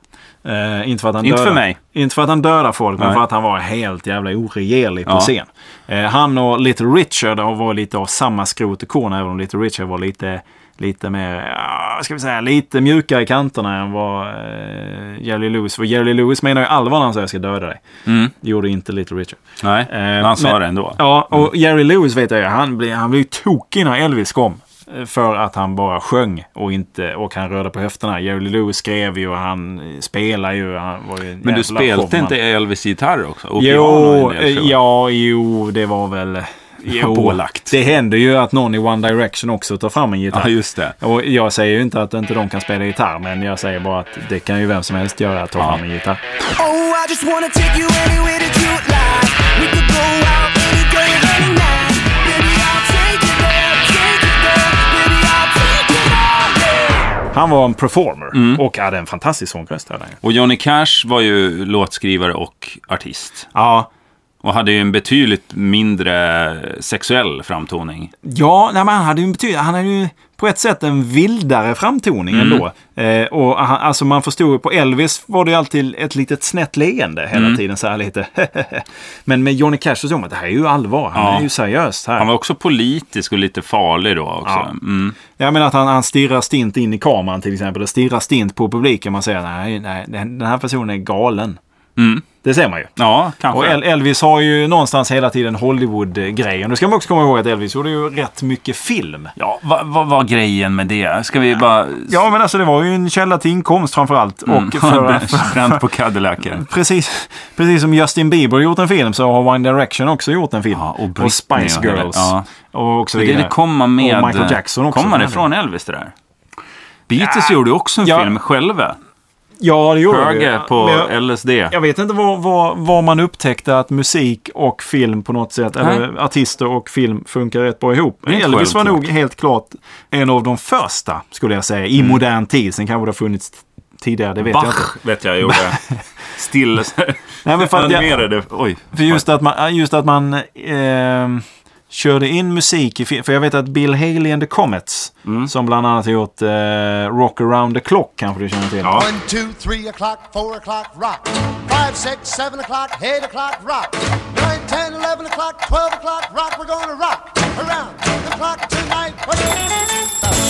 Eh, inte för att han Inte dödar, för mig. Inte för att han dödar folk, men Nej. för att han var helt jävla oregerlig på Ja. scen. Eh, han och Little Richard var lite av samma skrot och korn, även om Little Richard var lite, lite mer, ska vi säga, lite mjukare i kanterna än vad eh, Jerry Lewis var. Jerry Lewis menar ju allvar när han säger jag ska döda dig. Mm. Det gjorde inte Little Richard. Nej, Eh, men han sa men- det ändå. Ja, och Jerry Lewis vet jag ju, han blev, han blev tokig när Elvis kom. För att han bara sjöng och, inte, och han rörde på höfterna. Jerry Lewis skrev ju och han spelade ju. Han var ju en Men du spelade showman. inte Elvis gitarr också? Och Jo, del eh, ja, jo, det var väl... Jo, Pålagt. Det händer ju att någon i One Direction också tar fram en gitarr. Ja, just det. Och jag säger ju inte att inte de kan spela gitarr, men jag säger bara att det kan ju vem som helst göra, ta fram en gitarr. Oh, Han var en performer Mm. och hade en fantastisk sångröst. Och Johnny Cash var ju låtskrivare och artist. Ja, Och hade ju en betydligt mindre sexuell framtoning. Ja, nej, men han hade ju en betyd- Han hade ju på ett sätt en vildare framtoning Mm. ändå. Eh, och han, alltså man förstod ju, på Elvis var det ju alltid ett litet snett leende hela Mm. tiden. Så här lite. men med Johnny Cash så såg man att det här är ju allvar. Han Ja. är ju seriös här. Han var också politisk och lite farlig då också. Ja. Mm. Jag menar att han, han stirrar stint in i kameran till exempel. Och stirrar stint på publiken. Man säger nej, nej, den här personen är galen. Mm. Det ser man ju. Ja, kanske. Och El- Elvis har ju någonstans hela tiden Hollywood-grejen. Nu ska man också komma ihåg att Elvis gjorde ju rätt mycket film. Ja, vad vad var grejen med det? Ska vi bara... Ja, men alltså det var ju en källa till inkomst framförallt. Mm. Och för, på Cadillacen. precis, precis som Justin Bieber gjort en film så har One Direction också gjort en film. Ja, och Britney Spice och hela- Girls. ja. Och så Det, det kommer med... Och Michael Jackson också. Kommer det från Elvis det där? Beatles gjorde ju också en Ja. film själva. Ja, det gjorde det. Höger på jag, LSD. jag vet inte var, var, var man upptäckte att musik och film på något sätt, eller artister och film funkar rätt bra ihop. Det Elvis var nog helt klart en av de första, skulle jag säga, i modern tid. Sen kanske det har funnits tidigare, det vet jag inte. Mm. Bach vet jag gjorde. Still. Nej, men för att jag. Oj. För just att man, just att man eh, körde in musik i. För jag vet att Bill Haley and the Comets, Mm. som bland annat har gjort eh, Rock around the clock, kanske du känner till. Ja. One, two, three o'clock, four o'clock, rock. Five, six, seven o'clock, eight o'clock, rock. Nine, ten, eleven o'clock, twelve o'clock, rock. We're gonna rock around the clock tonight.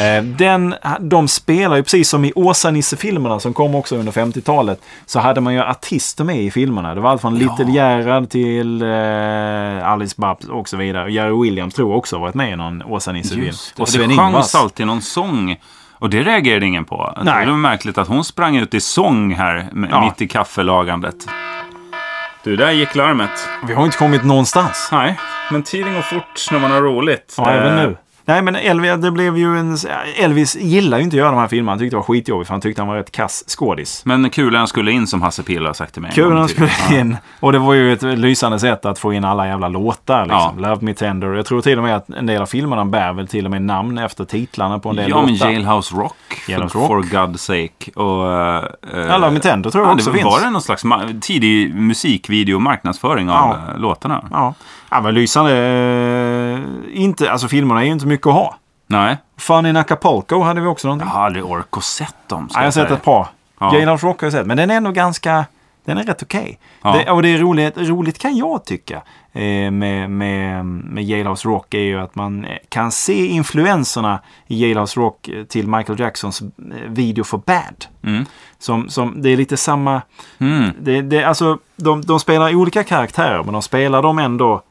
Eh, den, de spelar ju precis som i Åsa-Nisse-filmerna som kom också under 50-talet. Så hade man ju artister med i filmerna. Det var allt från Little Gerhard till eh, Alice Babs och så vidare. Jerry Williams tror jag också varit med i någon Åsa-Nisse-film. Det. Och det Sven sjöngs alltid någon sång. Och det reagerade ingen på. Nej. Det var märkligt att hon sprang ut i sång här Ja. mitt i kaffelagandet. Du, där gick larmet. Vi har inte kommit någonstans. Nej, men tiden går fort när man har roligt. Ja, även Eh, nu. Nej, men Elvis, det blev ju en... Elvis gillar ju inte att göra de här filmerna. Han tyckte det var skitjobbigt för han tyckte han var rätt kass skådis. Men kulan skulle in som Hasse Pille har sagt till mig. en Kul gång när han till. skulle in. Och det var ju ett lysande sätt att få in alla jävla låtar. Liksom. Ja. Love Me Tender. Jag tror till och med att en del av filmerna bär väl till och med namn efter titlarna på en del Ja, men låtar. Jailhouse Rock. Jailhouse for, Rock. for God's sake. Och, eh, Ja, Love Me Tender tror jag ja, också det finns. Var det någon slags tidig musikvideo marknadsföring av Ja. eh, låtarna? Ja, ja men lysande. Inte, alltså filmerna är ju inte mycket att ha. Nej. Fun in Acapulco hade vi också någonting. Jag har aldrig orkat sett dem. Ja, jag har sett ett par. Ja. Jailhouse Rock har jag sett. Men den är ändå ganska... Den är rätt okej. Ja. Det, och det är roligt, roligt kan jag tycka eh, med, med, med Jailhouse Rock är ju att man kan se influenserna i Jailhouse Rock till Michael Jacksons eh, video for Bad. Mm. Som, som, det är lite samma... Mm. Det, det, alltså, de, de spelar olika karaktärer men de spelar dem ändå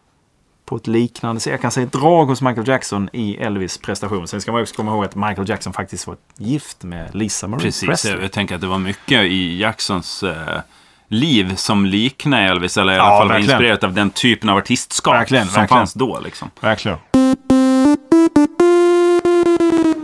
på ett liknande sätt. Jag kan säga ett drag hos Michael Jackson i Elvis prestation. Sen ska man också komma ihåg att Michael Jackson faktiskt var gift med Lisa Marie Precis, Presley. jag tänker att det var mycket i Jacksons eh, liv som liknar Elvis. Eller i alla Ja, fall var inspirerat av den typen av artistskap Verkligen, som verkligen. fanns då. Liksom. Verkligen.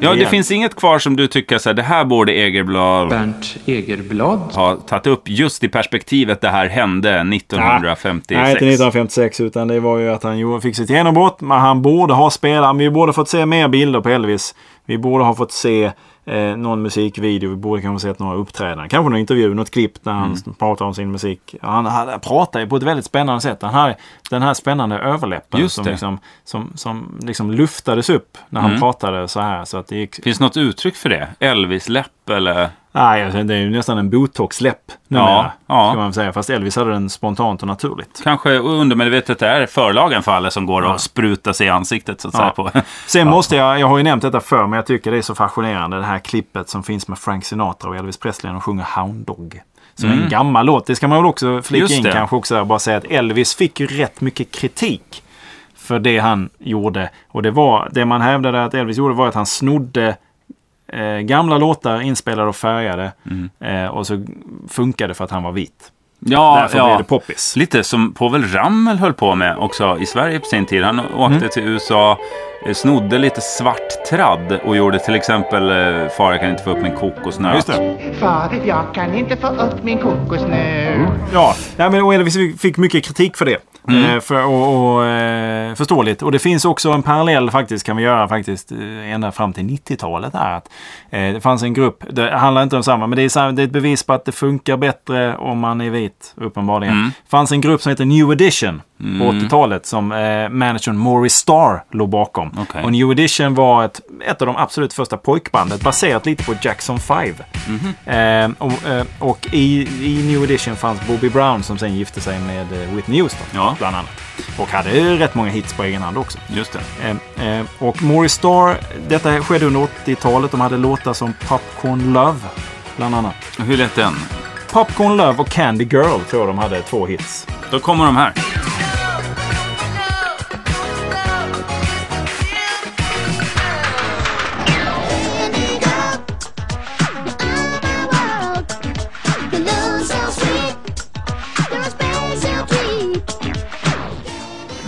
Ja, det Igen. finns inget kvar som du tycker så här, det här borde Egerblad Bernt Egerblad. ha tagit upp just i perspektivet det här hände 1956. Nej, inte 1956 utan det var ju att han fick sitt genombrott. Men han borde ha spelat. Vi borde fått se mer bilder på Elvis. Vi borde ha fått se eh, någon musikvideo. Vi borde kanske sett några uppträdanden. Kanske någon intervju, något klipp när han Mm. pratar om sin musik. Han, han pratar ju på ett väldigt spännande sätt. Han har den här spännande överläppen Just som, det. liksom, som, som liksom luftades upp när han Mm. pratade så här. Så att det gick... Finns något uttryck för det? Elvis-läpp eller? Nej, alltså, det är ju nästan en botox-läpp numera. Ja, ja. Ska man säga. Fast Elvis hade den spontant och naturligt. Kanske undermedvetet är förlagen för alla som går och sprutar sig i ansiktet så att säga. Ja. På. Sen måste jag, jag har ju nämnt detta förr, men jag tycker det är så fascinerande. Det här klippet som finns med Frank Sinatra och Elvis Presley när de sjunger Hound Dog. Som är en gammal låt. Det ska man väl också flika Mm. In kanske också. och Bara säga att Elvis fick ju rätt mycket kritik för det han gjorde. Och det var, det man hävdade att Elvis gjorde var att han snodde gamla låtar inspelade och färgade. Mm. Eh, och så funkade för att han var vit. Ja, Därför blev det poppis. Lite som Povel Ramel höll på med också i Sverige på sin tid. Han åkte Mm. till USA, eh, snodde lite svart tradd och gjorde till exempel eh, Far jag kan inte få upp min kokosnöt. Just det. Far, jag kan inte få upp min kokosnöt. Ja, nej, men och Elvis fick- mycket kritik för det. Mm. Eh, för, och, och, förståeligt. Och det finns också en parallell faktiskt, kan vi göra faktiskt, ända fram till 90-talet. Här, att, eh, det fanns en grupp, det handlar inte om samma, men det är, det är ett bevis på att det funkar bättre om man är vit, uppenbarligen. Mm. Fanns en grupp som heter New Edition på 80-talet som eh, managern Maurice Starr låg bakom. Okej. Och New Edition var ett, ett av de absolut första pojkbandet baserat lite på Jackson 5. Eh, och eh, och i, i New Edition fanns Bobby Brown som sen gifte sig med eh, Whitney Houston. Ja. Bland annat. Och hade ju rätt många hits på egen hand också. Just det. Eh, och Maurice Starr, detta skedde under 80-talet. De hade låtar som Popcorn Love. Bland annat. Hur lät den? Popcorn Love och Candy Girl tror jag de hade två hits. Då kommer de här.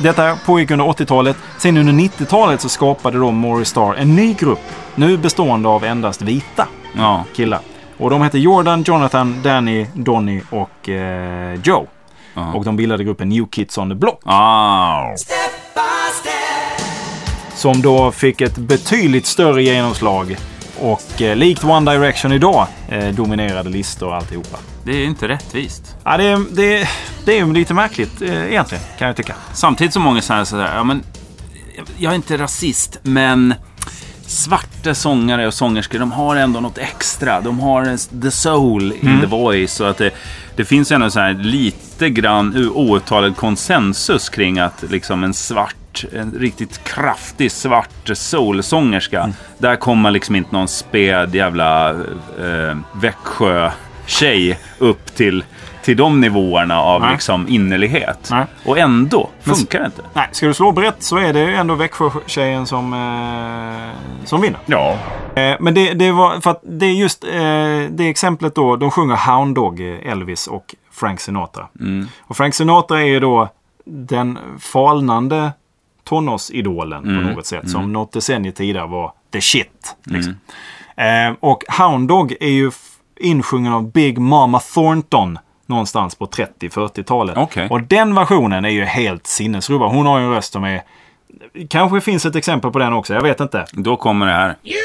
Detta pågick under 80-talet. Sen under 90-talet så skapade då Maury Star en ny grupp. Nu bestående av endast vita Ja. killar. Och de hette Jordan, Jonathan, Danny, Donny och eh, Joe. Ja. Och de bildade gruppen New Kids on the Block. Ah. Som då fick ett betydligt större genomslag. Och eh, likt One Direction idag eh, dominerade listor och alltihopa. Det är inte rättvist. Ja, det, är- det, är- det är lite märkligt eh, egentligen, kan jag tycka. Samtidigt som många säger sådär, ja men jag är inte rasist, men svarta sångare och sångerskor, de har ändå något extra. De har en- the soul in the voice. Så att det, det finns ändå så här lite grann outtalad konsensus kring att liksom en svart, en riktigt kraftig svart soulsångerska, där kommer liksom inte någon späd jävla eh, Växjö-tjej upp till, till de nivåerna av Nej. liksom innerlighet. Nej. Och ändå funkar det inte. Nej, ska du slå brett så är det ju ändå Växjö-tjejen som, eh, som vinner. Ja. Eh, men det, det var för att det är just eh, det exemplet då. De sjunger Hound Dog, Elvis och Frank Sinatra. Och Frank Sinatra är ju då den falnande tonårsidolen på något sätt. Som något decennium tidigare var the shit. Liksom. Eh, och Hound Dog är ju insjungen av Big Mama Thornton. Någonstans på 30-40-talet. Okej. Och den versionen är ju helt sinnesrubbad. Hon har ju en röst som är... Kanske finns ett exempel på den också, jag vet inte. Då kommer det här. You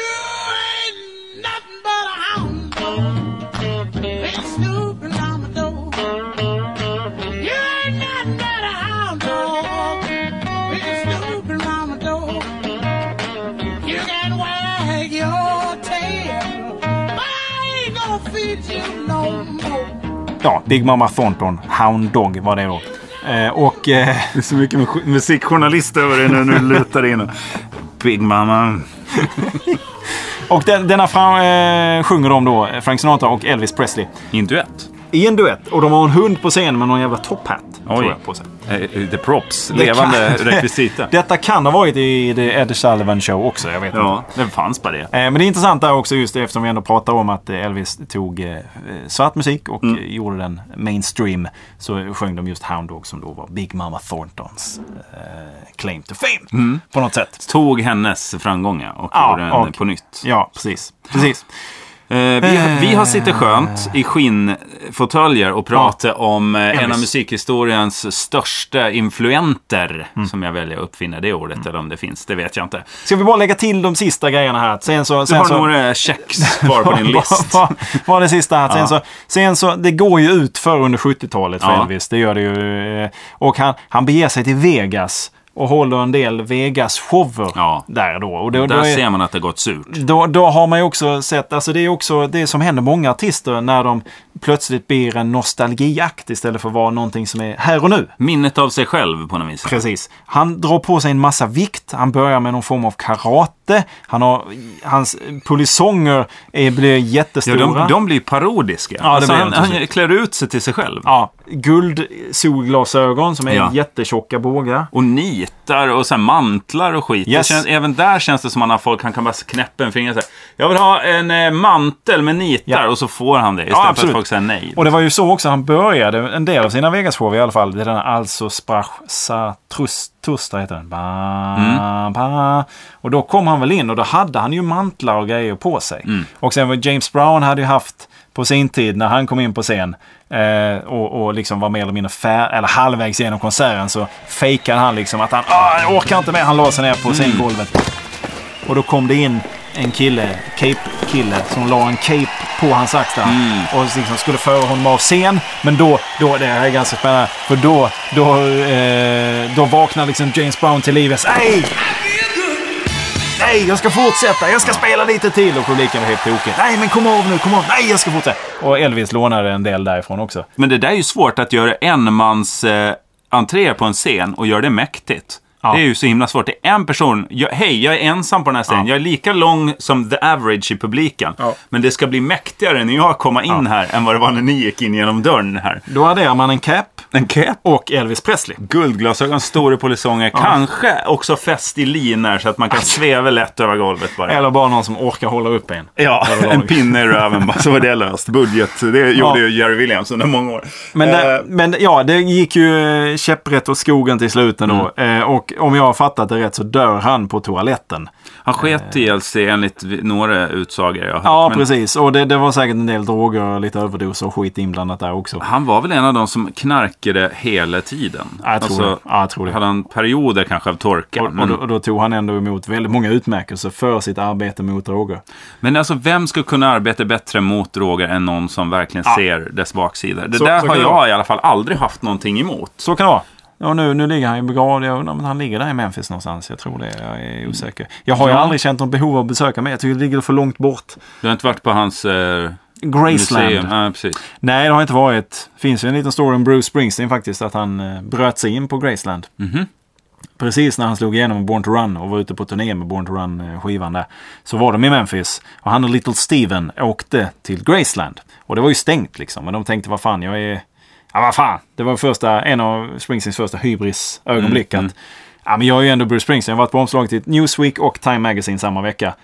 Ja, Big Mama Thornton, Hound Dog var det då. Eh, och... Eh, Det är så mycket musikjournalist över det nu. Nu lutar in. Big Mama. och den, denna fram, eh, sjunger de då, Frank Sinatra och Elvis Presley. I en duett. I en duett. Och de har en hund på scen med någon jävla topphatt. Oj. Tror jag, på sig. Eh, The props. Det Levande kan- rekvisita. Detta kan ha varit i The Ed Sullivan Show också, jag vet Ja, den fanns bara det. inte. Eh, men det är intressant där också just eftersom vi ändå pratar om att eh, Elvis tog eh, svart musik och Mm. eh, gjorde den mainstream. Så sjöng de just Hound Dog som då var Big Mama Thorntons eh, claim to fame. Mm. På något sätt. Tog hennes framgångar och Ja, gjorde den och- på nytt. Ja, precis. Precis. Eh, vi, har- vi har suttit skönt i skinnfåtöljer och pratat om eh, en av musikhistoriens största influenter. Som jag väljer att uppfinna det ordet, eller om det finns, det vet jag inte. Ska vi bara lägga till de sista grejerna här? Sen så... Du Sen har så några checks kvar på din list. Var det sista? här. Sen, Ja. så, sen så, det går ju ut för under 70-talet för Ja. Elvis. Det gör det ju. eh, Och han, han beger sig till Vegas och håller en del Vegas-shower Ja. där då. Och då, Där då, är, ser man att det gått surt. då, då har man ju också sett, alltså det är också det som händer många artister när de plötsligt blir en nostalgiakt istället för att vara någonting som är här och nu. Minnet av sig själv på något vis. Precis. Han drar på sig en massa vikt. Han börjar med någon form av karate. Han har, hans polisonger är, blir Ja, jättestora. de, de blir parodiska. Ja, alltså, han, han klär ut sig till sig själv. Ja, guldsolglasögon som är Ja. jättetjocka bågar. Och nitar och så här mantlar och skit. Yes. Känns, även där känns det som att han har folk, han kan bara knäppa en finger och säga Jag vill ha en eh, mantel med nitar Ja. och så får han det. Istället för absolut. Folk säger nej. Och det var ju så också han började en del av sina Vegas-shower i alla fall. Det är den här Alltså Sprach Satrustra heter den. Ba, Mm. ba. Och då kom han väl in och då hade han ju mantlar och grejer på sig. Mm. Och sen var James Brown hade ju haft på sin tid när han kom in på scen eh, och, och liksom var mer eller mindre fär, eller halvvägs genom konserten så fejkade han liksom att han ah, orkar inte mer. Han la sig ner på Mm. scengolvet. Och då kom det in en kille, cape-kille, som la en cape på hans axlar. Mm. Och liksom skulle föra honom av scen. Men då, då det här är ganska spännande, för då, då, eh, då vaknar liksom James Brown till liv. Nej! Nej, jag ska fortsätta. Jag ska spela lite till. Och publiken var helt tokig. Nej, men kom av nu, kom av. Nej, jag ska fortsätta. Och Elvis lånade en del därifrån också. Men det där är ju svårt att göra enmans eh, entré på en scen och göra det mäktigt. Det är ju så himla svårt. Det är en person. Jag, Hej, jag är ensam på den här scenen. Ja. Jag är lika lång som the average i publiken. Ja. Men det ska bli mäktigare när jag kommer in här än vad det var när ni gick in genom dörren här. Då adderar man en cap En cap. och Elvis Presley. Guldglasögon, stora polisonger, kanske också fäst i linor så att man kan sväva lätt över golvet bara. Eller bara någon som orkar hålla upp en. Ja, en pinne i röven bara, så var det löst. Budget, det gjorde ju Jerry Williams under många år. Men, det, men ja, det gick ju käpprätt åt skogen till slut ändå. Mm. Eh, och om jag har fattat det rätt så dör han på toaletten. han sket ihjäl sig enligt några utsagor jag har hört. Ja, Men precis. Och det, det var säkert en del droger, lite överdoser och skit inblandat där också. Han var väl en av de som knarkade hela tiden. Ja, jag tror det. Ja, jag tror det. Hade han perioder kanske av torka. Och, och, men, då, och då tog han ändå emot väldigt många utmärkelser för sitt arbete mot droger. men alltså, vem skulle kunna arbeta bättre mot droger än någon som verkligen Ja. ser dess baksida? Det Så- där så har jag i alla fall aldrig haft någonting emot. Så kan det vara. Ja, nu, nu ligger han ju begravd. Jag undrar om han ligger där i Memphis någonstans. Jag tror det. Jag är osäker. Jag har ju Ja. aldrig känt något behov av att besöka mig. Jag tycker det ligger för långt bort. Du har inte varit på hans eh, Graceland. Ja, precis. Nej, det har inte varit. finns ju en liten story om Bruce Springsteen faktiskt. Att han eh, bröt sig in på Graceland. Mhm. Precis när han slog igenom Born to Run och var ute på turné med Born to Run-skivan där. Så var de i Memphis. Och han och Little Steven åkte till Graceland. Och det var ju stängt liksom. Men de tänkte, vad fan, jag är... Ja, vad fan. Det var första, en av Springsteens första hybris-ögonblick. Mm, att, Ja, men jag är ju ändå Bruce Springsteen. Jag har varit på omslaget till Newsweek och Time Magazine samma vecka.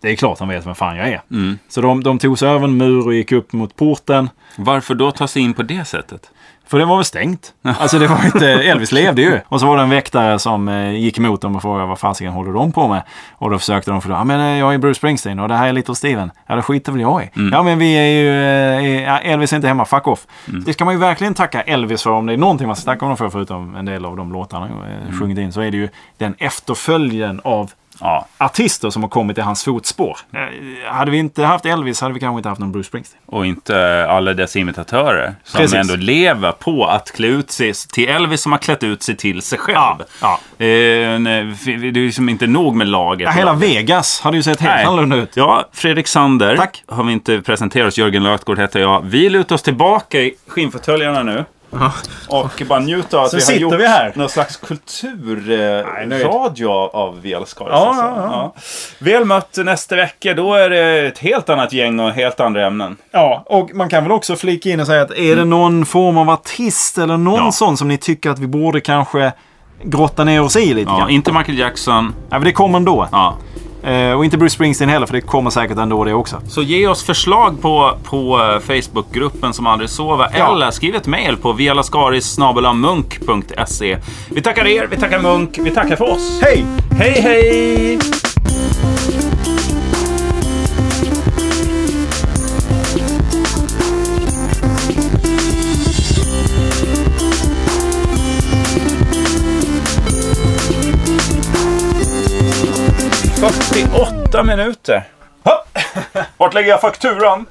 Det är klart han vet vem fan jag är. Mm. Så de, de tog sig över en mur och gick upp mot porten. Varför då ta sig in på det sättet? För det var väl stängt. Alltså det var inte, Elvis levde ju. Och så var det en väktare som eh, gick emot dem och frågade vad fasiken håller de på med? Och då försökte de förklara, ja men eh, jag är Bruce Springsteen och det här är Little Steven. Ja det skiter väl jag i. Ja men vi är ju, eh, Elvis är inte hemma, fuck off. Det ska man ju verkligen tacka Elvis för om det är någonting man ska tacka honom för förutom en del av de låtarna han eh, sjungit in. Så är det ju den efterföljen av Ja, artister som har kommit i hans fotspår. Eh, Hade vi inte haft Elvis hade vi kanske inte haft någon Bruce Springsteen. och inte alla dess imitatörer som Precis. ändå lever på att klä ut sig till Elvis som har klätt ut sig till sig själv. Ja, ja. Eh, nej, det är liksom inte nog med laget. Ja, hela Vegas hade ju sett helt Nej. annorlunda ut. Ja, Fredrik Sander Tack. har vi inte presenterat oss. Jörgen Lötgård heter jag. Vi lutar oss tillbaka i skinnfåtöljerna nu. Och bara njuta av att Så vi har gjort vi här. någon slags kulturradio av Via Skaris. Ja, alltså. ja, ja. Väl mött nästa vecka. Då är det ett helt annat gäng och helt andra ämnen. Ja, och man kan väl också flika in och säga att är det någon form av artist eller någon Ja. sån som ni tycker att vi borde kanske grotta ner oss i lite Ja, grann? inte Michael Jackson. Ja, men det kommer ändå. Ja. Eh, och inte Bruce Springsteen heller, för det kommer säkert ändå det också. Så ge oss förslag på, på eh, Facebookgruppen som aldrig sover. Ja. Eller skriv ett mejl på vialaskaris.munk.se. Vi tackar er, vi tackar Munk, vi tackar för oss. Hej! Hej, hej! 8 minuter. Vart lägger jag fakturan?